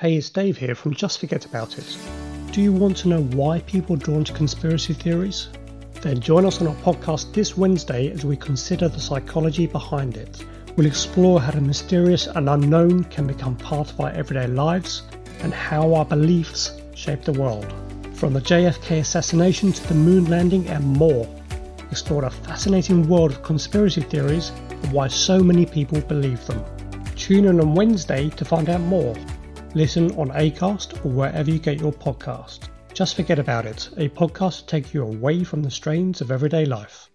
Hey, it's Dave here from Just Forget About It. Do you want to know why people are drawn to conspiracy theories? Then join us on our podcast this Wednesday as we consider the psychology behind it. We'll explore how the mysterious and unknown can become part of our everyday lives and how our beliefs shape the world. From the JFK assassination to the moon landing and more. Explore the fascinating world of conspiracy theories and why so many people believe them. Tune in on Wednesday to find out more. Listen on ACAST or wherever you get your podcast. Just forget about it, a podcast to take you away from the strains of everyday life.